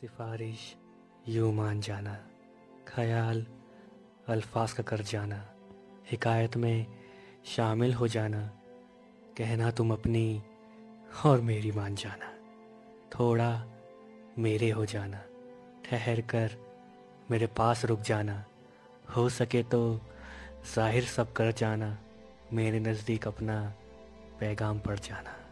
सिफारिश, यूँ मान जाना। ख्याल, अल्फाज का कर जाना। हिकायत में शामिल हो जाना। कहना तुम अपनी और मेरी मान जाना। थोड़ा मेरे हो जाना। ठहर कर मेरे पास रुक जाना। हो सके तो ज़ाहिर सब कर जाना। मेरे नज़दीक अपना पैगाम पड़ जाना।